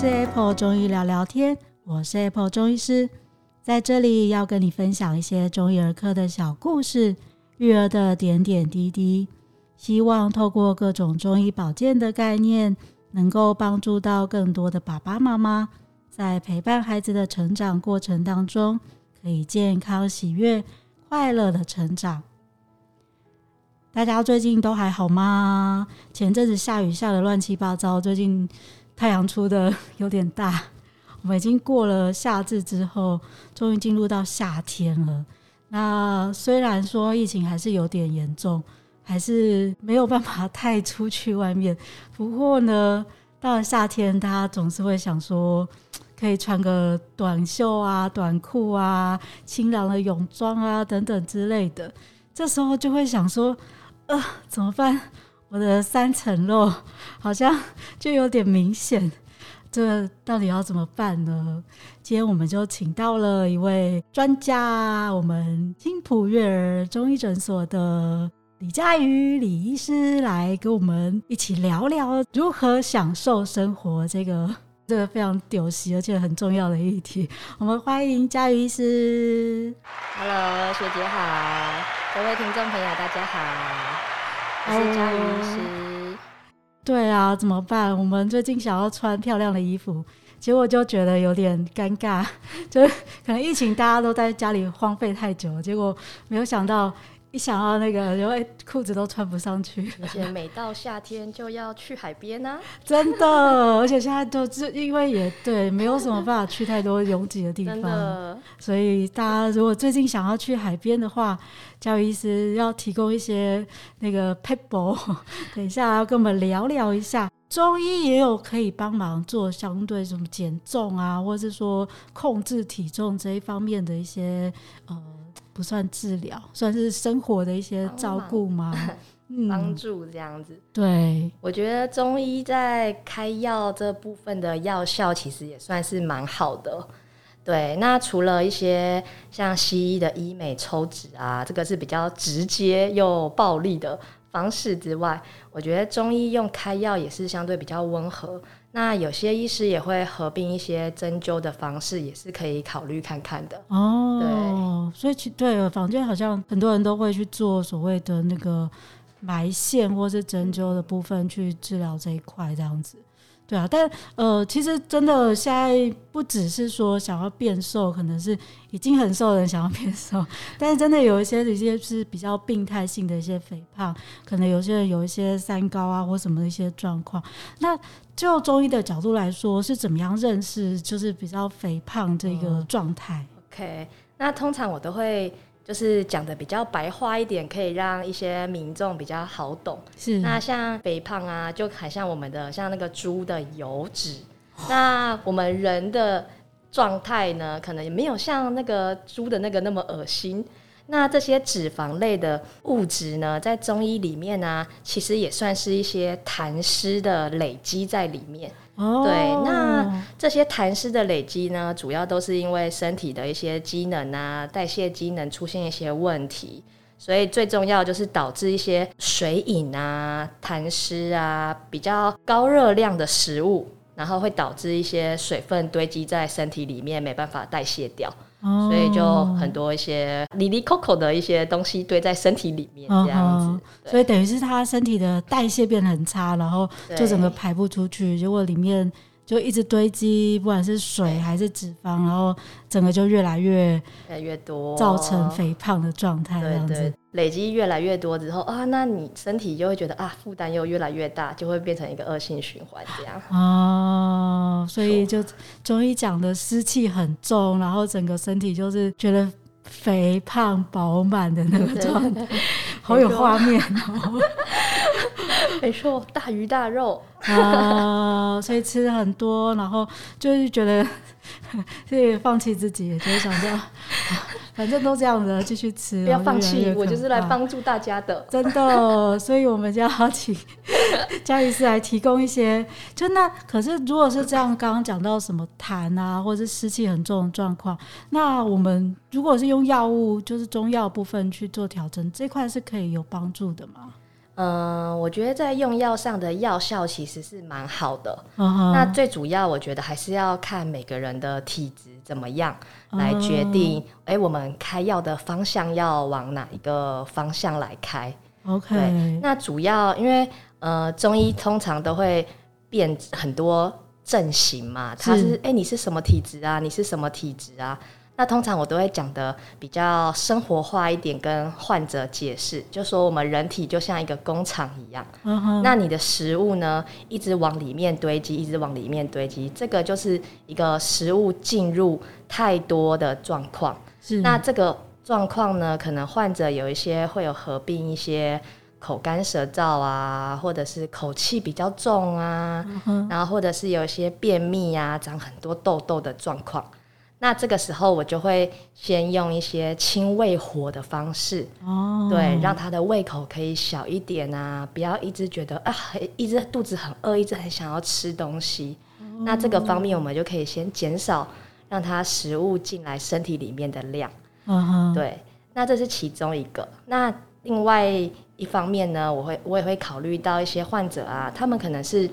是 Apple 中医聊聊天，我是 Apple 中医师，在这里要跟你分享一些中医儿科的小故事，育儿的点点滴滴，希望透过各种中医保健的概念，能够帮助到更多的爸爸妈妈，在陪伴孩子的成长过程当中，可以健康、喜悦、快乐的成长。大家最近都还好吗？前阵子下雨下得乱七八糟，最近太阳出的 有点大。我们已经过了夏至之后，终于进入到夏天了。那虽然说疫情还是有点严重，还是没有办法 太出去外面。不过呢，到了夏天，大家总是会想说，可以穿个短袖啊、短裤啊、清凉的泳装啊等等之类的。这时候就会想说。呃，怎么办？我的三层肉 好像就有点明显，这到底要怎么办呢？今天我们就请到了一位专家，我们青浦悦儿中医诊所的李佳瑜李医师来跟我们一起聊聊如何享受生活这个这个非常丢席而且很重要的议题。我们欢迎佳瑜医师。Hello，学姐好。各位听众朋友，大家好，是佳瑜医师。Oh, 对啊，怎么办？我们最近想要穿漂亮的衣服，结果就觉得有点尴尬，就可能疫情大家都在家里荒废太久，结果没有想到。一想到那个，因为裤子都穿不上去。而且每到夏天就要去海边呢、啊，真的。而且现在都是因为也对，没有什么办法去太多拥挤的地方，所以大家如果最近想要去海边的话，教育医师要提供一些那个 paper，，等一下要跟我们聊聊一下。中医也有可以帮忙做相对什么减重啊，或者是说控制体重这一方面的一些呃。不算治疗，算是生活的一些照顾吗？帮助这样子。对，我觉得中医在开药这部分的药效其实也算是蛮好的。对，那除了一些像西医的医美抽脂啊，这个是比较直接又暴力的方式之外，我觉得中医用开药也是相对比较温和。那有些医师也会合并一些针灸的方式，也是可以考虑看看的。哦，对，所以其对坊间好像很多人都会去做所谓的那个埋线或是针灸的部分去治疗这一块，这样子。对啊，但呃，其实真的现在不只是说想要变瘦，可能是已经很瘦的人想要变瘦，但是真的有一些一些是比较病态性的一些肥胖，可能有些人有一些三高啊或什么的一些状况。那就中医的角度来说，是怎么样认识就是比较肥胖这个状态？嗯？OK，那通常我都会。就是讲的比较白话一点，可以让一些民众比较好懂。是，那像肥胖啊，就很像我们的像那个猪的油脂。那我们人的状态呢，可能也没有像那个猪的那个那么恶心。那这些脂肪类的物质呢，在中医里面呢、啊，其实也算是一些痰湿的累积在里面。哦，对，那这些痰湿的累积呢，主要都是因为身体的一些机能啊，代谢机能出现一些问题，所以最重要就是导致一些水饮啊、痰湿啊，比较高热量的食物，然后会导致一些水分堆积在身体里面，没办法代谢掉。所以就很多一些里里扣扣的一些东西堆在身体里面，这样子，所以等于是他身体的代谢变得很差，然后就整个排不出去，结果里面就一直堆积，不管是水还是脂肪，然后整个就越来越越来越多，造成肥胖的状态，这样子。累积越来越多之后啊，那你身体就会觉得啊，负担又越来越大，就会变成一个恶性循环这样。哦，所以就中医讲的湿气很重，然后整个身体就是觉得肥胖饱满的那个状态，好有画面哦。没错，大鱼大肉啊，所以吃很多，然后就是觉得。所以放弃自己，就是想着，反正都这样子，继续吃。不要放弃，我就是来帮助大家的，真的。所以我们就要请佳瑜师来提供一些。就那，可是如果是这样，刚刚讲到什么痰啊，或者是湿气很重的状况，那我们如果是用药物，就是中药部分去做调整，这块是可以有帮助的吗？嗯，我觉得在用药上的药效其实是蛮好的。Uh huh. 那最主要，我觉得还是要看每个人的体质怎么样来决定。哎、uh huh. 欸，我们开药的方向要往哪一个方向来开？OK。对，那主要因为呃，中医通常都会变很多症型嘛。它是哎、欸，你是什么体质啊？你是什么体质啊？那通常我都会讲的比较生活化一点，跟患者解释，就说我们人体就像一个工厂一样。Uh. 那你的食物呢，一直往里面堆积，一直往里面堆积，这个就是一个食物进入太多的状况。是。那这个状况呢，可能患者有一些会有合并一些口干舌燥啊，或者是口气比较重啊，uh. 然后或者是有一些便秘啊，长很多痘痘的状况。那这个时候，我就会先用一些清胃火的方式，哦，对，让他的胃口可以小一点啊，不要一直觉得啊，一直肚子很饿，一直很想要吃东西。哦，那这个方面，我们就可以先减少让他食物进来身体里面的量。对，那这是其中一个。那另外一方面呢，我会我也会考虑到一些患者啊，他们可能是。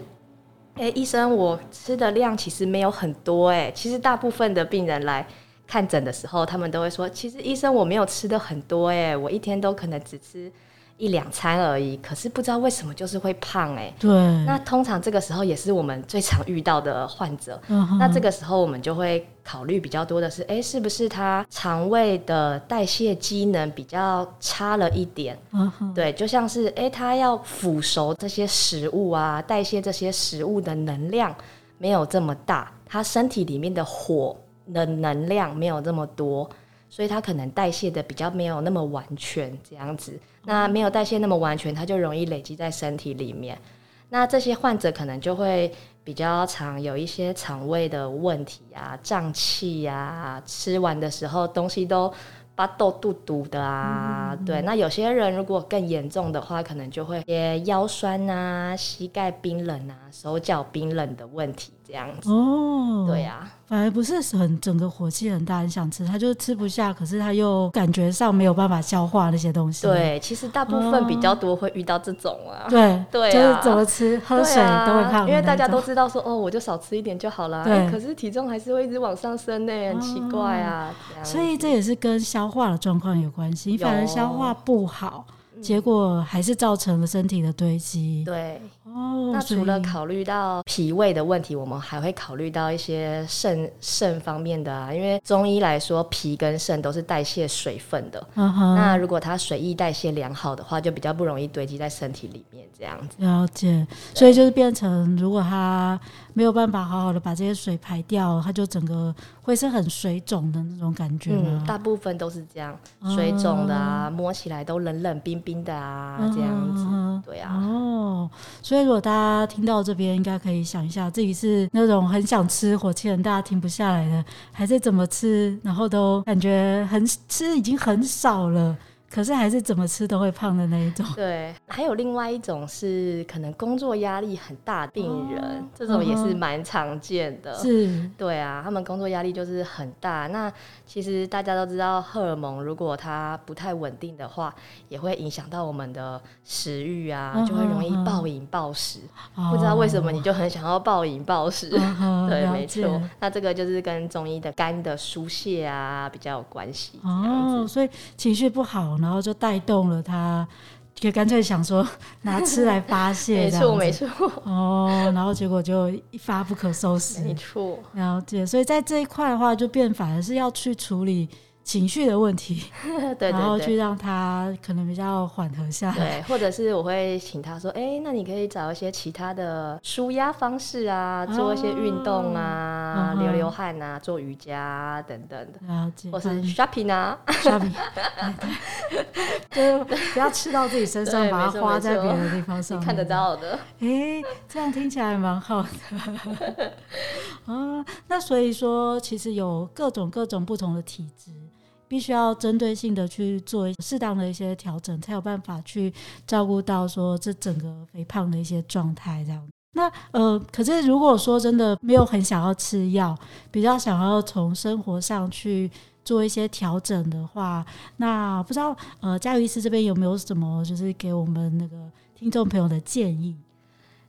哎、医生，我吃的量其实没有很多哎。其实大部分的病人来看诊的时候，他们都会说，其实医生我没有吃的很多哎，我一天都可能只吃。一两餐而已，可是不知道为什么就是会胖哎、欸。对。那通常这个时候也是我们最常遇到的患者。那这个时候我们就会考虑比较多的是，哎、欸，是不是他肠胃的代谢机能比较差了一点？对，就像是哎、欸，他要腐熟这些食物啊，代谢这些食物的能量没有这么大，他身体里面的火的能量没有这么多。所以它可能代谢的比较没有那么完全，这样子。那没有代谢那么完全，它就容易累积在身体里面。那这些患者可能就会比较常有一些肠胃的问题啊，胀气呀，吃完的时候东西都巴豆肚肚的啊。嗯、对，那有些人如果更严重的话，可能就会一些腰酸啊、膝盖冰冷啊、手脚冰冷的问题。这样子哦，对呀、啊，反而不是很整个火气很大，很想吃，他就吃不下，可是他又感觉上没有办法消化那些东西。对，其实大部分比较多会遇到这种啊。对 对，就是怎么吃喝水都会胖，因为大家都知道说哦，我就少吃一点就好了。对，可是体重还是会一直往上升呢，很奇怪啊。所以这也是跟消化的状况有关系，你反而消化不好。结果还是造成了身体的堆积。对哦，那除了考虑到脾胃的问题，我们还会考虑到一些肾肾方面的啊。因为中医来说，脾跟肾都是代谢水分的。那如果它水液代谢良好的话，就比较不容易堆积在身体里面这样子。了解。所以就是变成，如果它没有办法好好的把这些水排掉，它就整个会是很水肿的那种感觉。嗯，大部分都是这样，水肿的啊，摸起来都冷冷冰冰。的啊，这样子，嗯、对啊。哦，所以如果大家听到这边，应该可以想一下，自己是那种很想吃、火气很大、停不下来的，还是怎么吃，然后都感觉很吃已经很少了。可是还是怎么吃都会胖的那一种。对，还有另外一种是可能工作压力很大的病人，哦、这种也是蛮常见的。是，对啊，他们工作压力就是很大。那其实大家都知道，荷尔蒙如果它不太稳定的话，也会影响到我们的食欲啊，哦、就会容易暴饮暴食。哦、不知道为什么你就很想要暴饮暴食。哦、对，没错。那这个就是跟中医的肝的疏泄啊比较有关系。哦，所以情绪不好。然后就带动了他，就干脆想说 拿吃来发泄，没错没错哦，然后结果就一发不可收拾，没错，了解。所以在这一块的话，就变反而是要去处理。情绪的问题，对，对，对，然后去让他可能比较缓和下来，对，或者是我会请他说，哎、欸，那你可以找一些其他的舒压方式啊，做一些运动啊，哦、流流汗啊，做瑜伽、啊、等等的，了解，或是 shopping 啊，shopping，对，就不要吃到自己身上，把它花在别的地方上，看得到的，哎、欸，这样听起来蛮好的，啊，那所以说，其实有各种各种不同的体质。必须要针对性的去做适当的一些调整，才有办法去照顾到说这整个肥胖的一些状态这样。那呃，可是如果说真的没有很想要吃药，比较想要从生活上去做一些调整的话，那不知道呃，家瑜医师这边有没有什么就是给我们那个听众朋友的建议？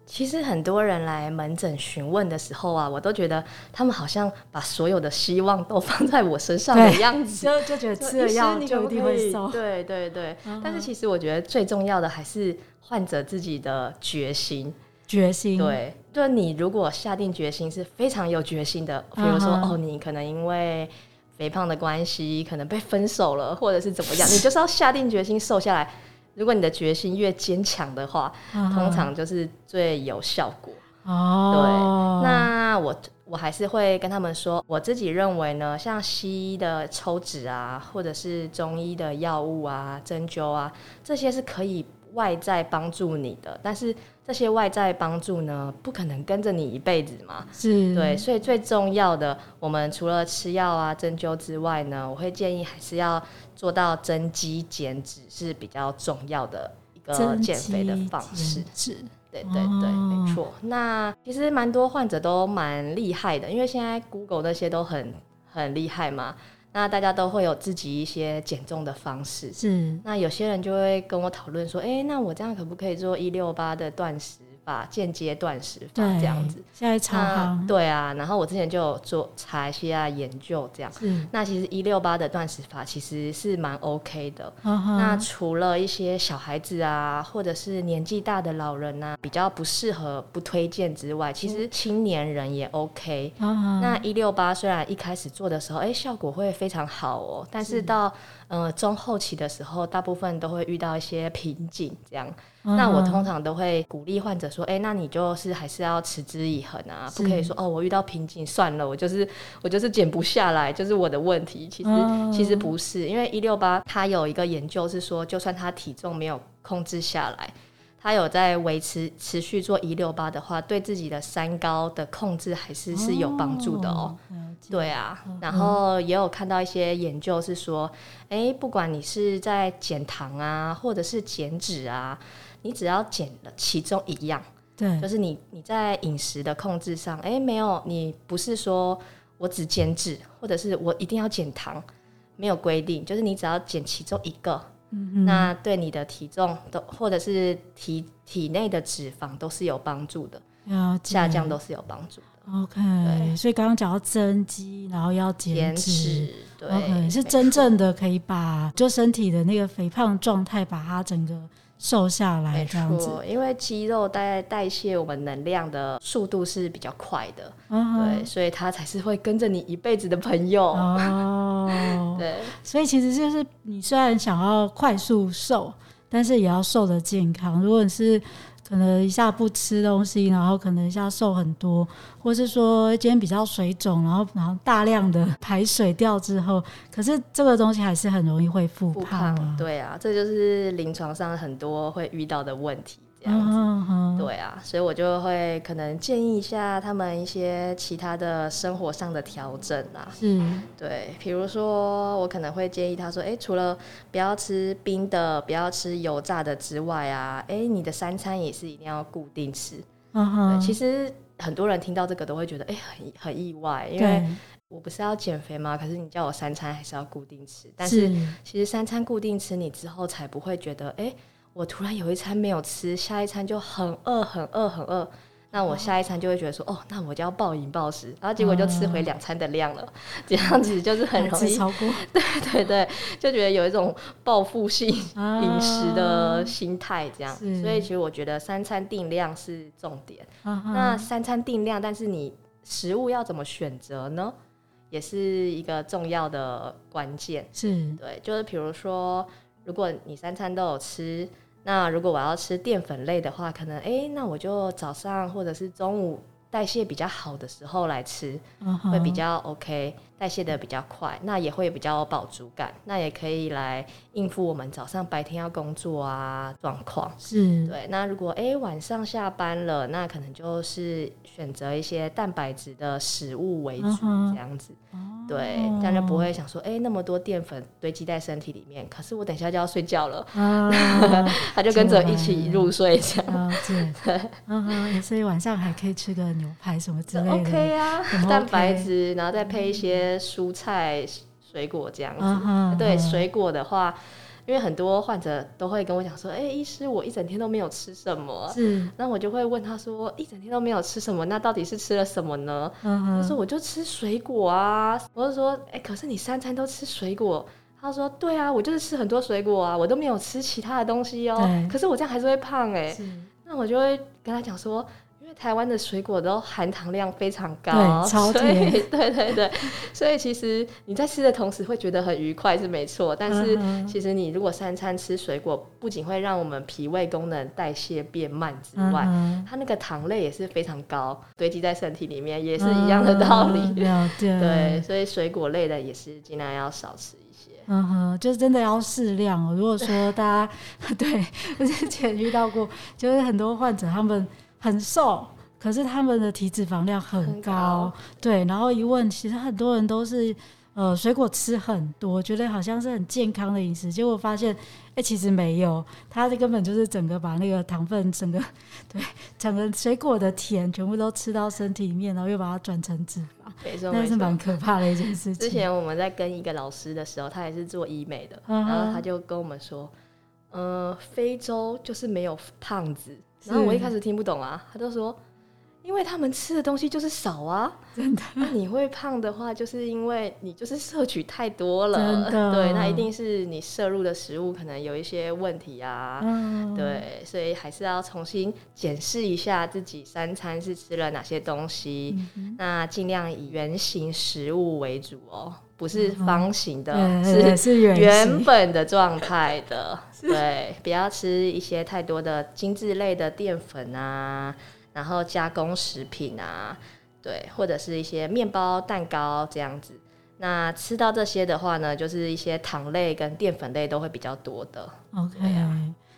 其实很多人来门诊询问的时候啊，我都觉得他们好像把所有的希望都放在我身上的样子，就就觉得吃了药就一定会瘦。对对对，嗯、但是其实我觉得最重要的还是患者自己的决心。决心。对，就你如果下定决心是非常有决心的，比如说、嗯、哦，你可能因为肥胖的关系，可能被分手了，或者是怎么样，你就是要下定决心瘦下来。如果你的决心越坚强的话，嗯、通常就是最有效果。哦，对，那我我还是会跟他们说，我自己认为呢，像西医的抽脂啊，或者是中医的药物啊、针灸啊，这些是可以外在帮助你的，但是这些外在帮助呢，不可能跟着你一辈子嘛。是，对，所以最重要的，我们除了吃药啊、针灸之外呢，我会建议还是要。做到增肌减脂是比较重要的一个减肥的方式。对对对，哦、没错。那其实蛮多患者都蛮厉害的，因为现在 Google 那些都很很厉害嘛。那大家都会有自己一些减重的方式。是。那有些人就会跟我讨论说：“哎、欸，那我这样可不可以做一六八的断食？”把间接断食法这样子，现在查对啊，然后我之前就有做查一些啊研究这样。那其实一六八的断食法其实是蛮 OK 的。Uh 那除了一些小孩子啊，或者是年纪大的老人啊，比较不适合不推荐之外，其实青年人也 OK。Uh 那一六八虽然一开始做的时候，哎、欸，效果会非常好哦，但是到呃中后期的时候，大部分都会遇到一些瓶颈这样。那我通常都会鼓励患者说：“哎、欸，那你就是还是要持之以恒啊，不可以说哦，我遇到瓶颈算了，我就是我就是减不下来，就是我的问题。其实、嗯、其实不是，因为一六八它有一个研究是说，就算他体重没有控制下来，他有在维持持续做一六八的话，对自己的三高的控制还是是有帮助的哦。哦对啊，然后也有看到一些研究是说，哎、欸，不管你是在减糖啊，或者是减脂啊。你只要减了其中一样，对，就是你你在饮食的控制上，哎、欸，没有，你不是说我只减脂，或者是我一定要减糖，没有规定，就是你只要减其中一个，那对你的体重都或者是体体内的脂肪都是有帮助的，下降都是有帮助的。OK，所以刚刚讲到增肌，然后要减脂，对是真正的可以把就身体的那个肥胖状态，把它整个。瘦下来这样子，因为肌肉代代谢我们能量的速度是比较快的，嗯、对，所以它才是会跟着你一辈子的朋友。哦，对，所以其实就是你虽然想要快速瘦，但是也要瘦的健康。如果你是可能一下不吃东西，然后可能一下瘦很多，或是说今天比较水肿，然后然后大量的排水掉之后，可是这个东西还是很容易会复胖啊。对啊，这就是临床上很多会遇到的问题。这样子，对啊，所以我就会可能建议一下他们一些其他的生活上的调整啊。嗯，对，比如说我可能会建议他说，哎、欸，除了不要吃冰的、不要吃油炸的之外啊，哎、欸，你的三餐也是一定要固定吃。嗯哼，其实很多人听到这个都会觉得，哎、欸，很很意外，因为我不是要减肥吗？可是你叫我三餐还是要固定吃，但是其实三餐固定吃，你之后才不会觉得，哎、欸。我突然有一餐没有吃，下一餐就很饿、很饿、很饿。那我下一餐就会觉得说，哦，那我就要暴饮暴食，然后结果就吃回两餐的量了。这样子就是很容易超过。对对对，就觉得有一种报复性饮食的心态，这样。所以其实我觉得三餐定量是重点。那三餐定量，但是你食物要怎么选择呢？也是一个重要的关键。是对，就是比如说，如果你三餐都有吃。那如果我要吃淀粉类的话，可能哎、欸，那我就早上或者是中午代谢比较好的时候来吃，uh huh. 会比较 OK。代谢的比较快，那也会比较有饱足感，那也可以来应付我们早上白天要工作啊状况。是对。那如果哎、欸、晚上下班了，那可能就是选择一些蛋白质的食物为主，这样子。Uh huh. 对，这样就不会想说哎、欸、那么多淀粉堆积在身体里面，可是我等一下就要睡觉了，uh. 他就跟着一起入睡这样。对，嗯哼，所以晚上还可以吃个牛排什么之类的。OK 啊，OK 蛋白质，然后再配一些。蔬菜、水果这样子，uh 对、uh. 水果的话，因为很多患者都会跟我讲说，哎、欸，医师，我一整天都没有吃什么。是，那我就会问他说，一整天都没有吃什么，那到底是吃了什么呢？他说我就吃水果啊。我就说，哎、欸，可是你三餐都吃水果。他说，对啊，我就是吃很多水果啊，我都没有吃其他的东西哦、喔。可是我这样还是会胖哎、欸。那我就会跟他讲说。台湾的水果都含糖量非常高，对，超甜。对对对，所以其实你在吃的同时会觉得很愉快是没错，但是其实你如果三餐吃水果，不仅会让我们脾胃功能代谢变慢之外，嗯、它那个糖类也是非常高，堆积在身体里面也是一样的道理。嗯、对，所以水果类的也是尽量要少吃一些。嗯哼，就是真的要适量哦。如果说大家 对我之前遇到过，就是很多患者他们。很瘦，可是他们的体脂肪量很高，很高，对。然后一问，其实很多人都是呃水果吃很多，觉得好像是很健康的饮食，结果发现，哎、欸，其实没有，他根本就是整个把那个糖分，整个对整个水果的甜全部都吃到身体里面，然后又把它转成脂肪，没错，那是蛮可怕的一件事情。之前我们在跟一个老师的时候，他也是做医美的，嗯、然后他就跟我们说，呃，非洲就是没有胖子。然后我一开始听不懂啊，他就说，因为他们吃的东西就是少啊，真的。那你会胖的话，就是因为你就是摄取太多了。对，那一定是你摄入的食物可能有一些问题啊。嗯。对，所以还是要重新检视一下自己三餐是吃了哪些东西，嗯、那尽量以圆形食物为主哦，不是方形的，嗯、是原本的状态的。对，不要吃一些太多的精致类的淀粉啊，然后加工食品啊，对，或者是一些面包、蛋糕这样子。那吃到这些的话呢，就是一些糖类跟淀粉类都会比较多的。OK，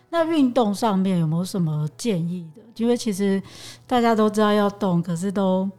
那运动上面有没有什么建议的？因为其实大家都知道要动，可是都。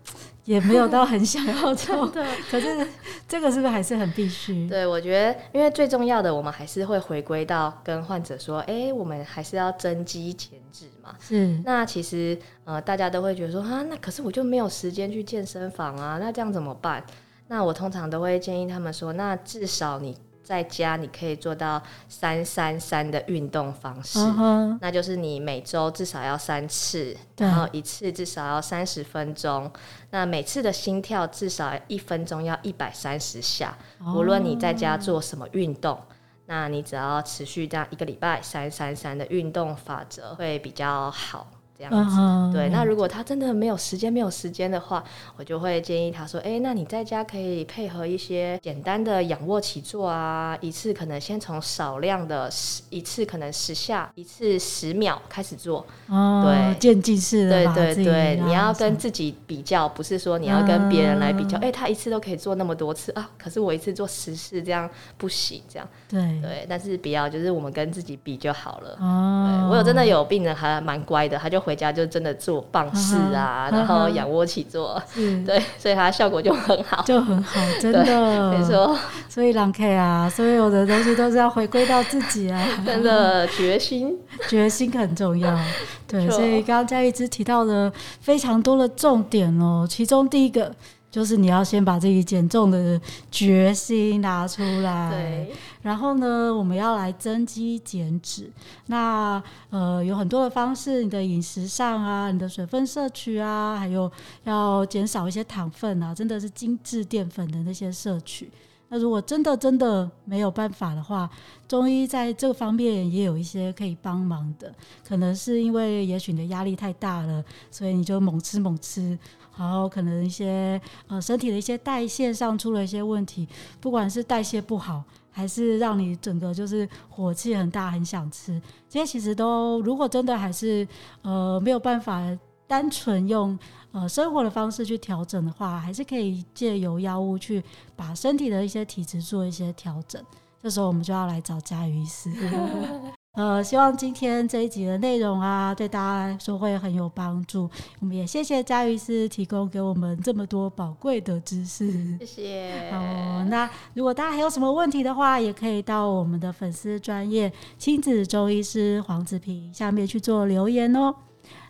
也没有到很想要做，的可是这个是不是还是很必须？对，我觉得，因为最重要的，我们还是会回归到跟患者说，哎、欸，我们还是要增肌减脂嘛。是。那其实，呃，大家都会觉得说，啊，那可是我就没有时间去健身房啊，那这样怎么办？那我通常都会建议他们说，那至少你。在家你可以做到三三三的运动方式，uh-huh. 那就是你每周至少要三次，然后一次至少要三十分钟，那每次的心跳至少一分钟要一百三十下。Oh. 无论你在家做什么运动，那你只要持续这样一个礼拜三三三的运动法则会比较好。这样子，uh-huh. 对。那如果他真的没有时间，没有时间的话，我就会建议他说：“哎、欸，那你在家可以配合一些简单的仰卧起坐啊，一次可能先从少量的十，一次可能十下，一次十秒开始做。Uh-huh. 对，渐进式的，对对对，你要跟自己比较，不是说你要跟别人来比较。哎、uh-huh. 欸，他一次都可以做那么多次啊，可是我一次做十次，这样不行。这样，对对，但是不要，就是我们跟自己比就好了。Uh-huh. 我有真的有病人还蛮乖的，他就回。家就真的做棒式啊，然后仰卧起坐，对，所以他效果就很好，就很好，真的没错。所以朗 K 啊，所有的东西都是要回归到自己啊，真的决心，决心很重要。对，所以刚刚嘉医师提到了非常多的重点哦，其中第一个。就是你要先把自己减重的决心拿出来，对。然后呢，我们要来增肌减脂。那呃，有很多的方式，你的饮食上啊，你的水分摄取啊，还有要减少一些糖分啊，真的是精致淀粉的那些摄取。那如果真的真的没有办法的话，中医在这个方面也有一些可以帮忙的。可能是因为也许你的压力太大了，所以你就猛吃猛吃。然后可能一些呃身体的一些代谢上出了一些问题，不管是代谢不好，还是让你整个就是火气很大，很想吃，这些其实都如果真的还是呃没有办法单纯用呃生活的方式去调整的话，还是可以借由药物去把身体的一些体质做一些调整。这时候我们就要来找嘉瑜医师。呃，希望今天这一集的内容啊，对大家来说会很有帮助。我们也谢谢嘉瑜医师提供给我们这么多宝贵的知识，谢谢。好，那如果大家还有什么问题的话，也可以到我们的粉丝专业亲子中医师黄子平下面去做留言哦。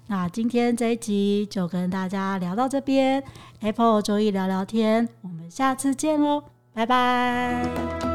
那今天这一集就跟大家聊到这边，Apple 周一聊聊天，我们下次见喽，拜拜。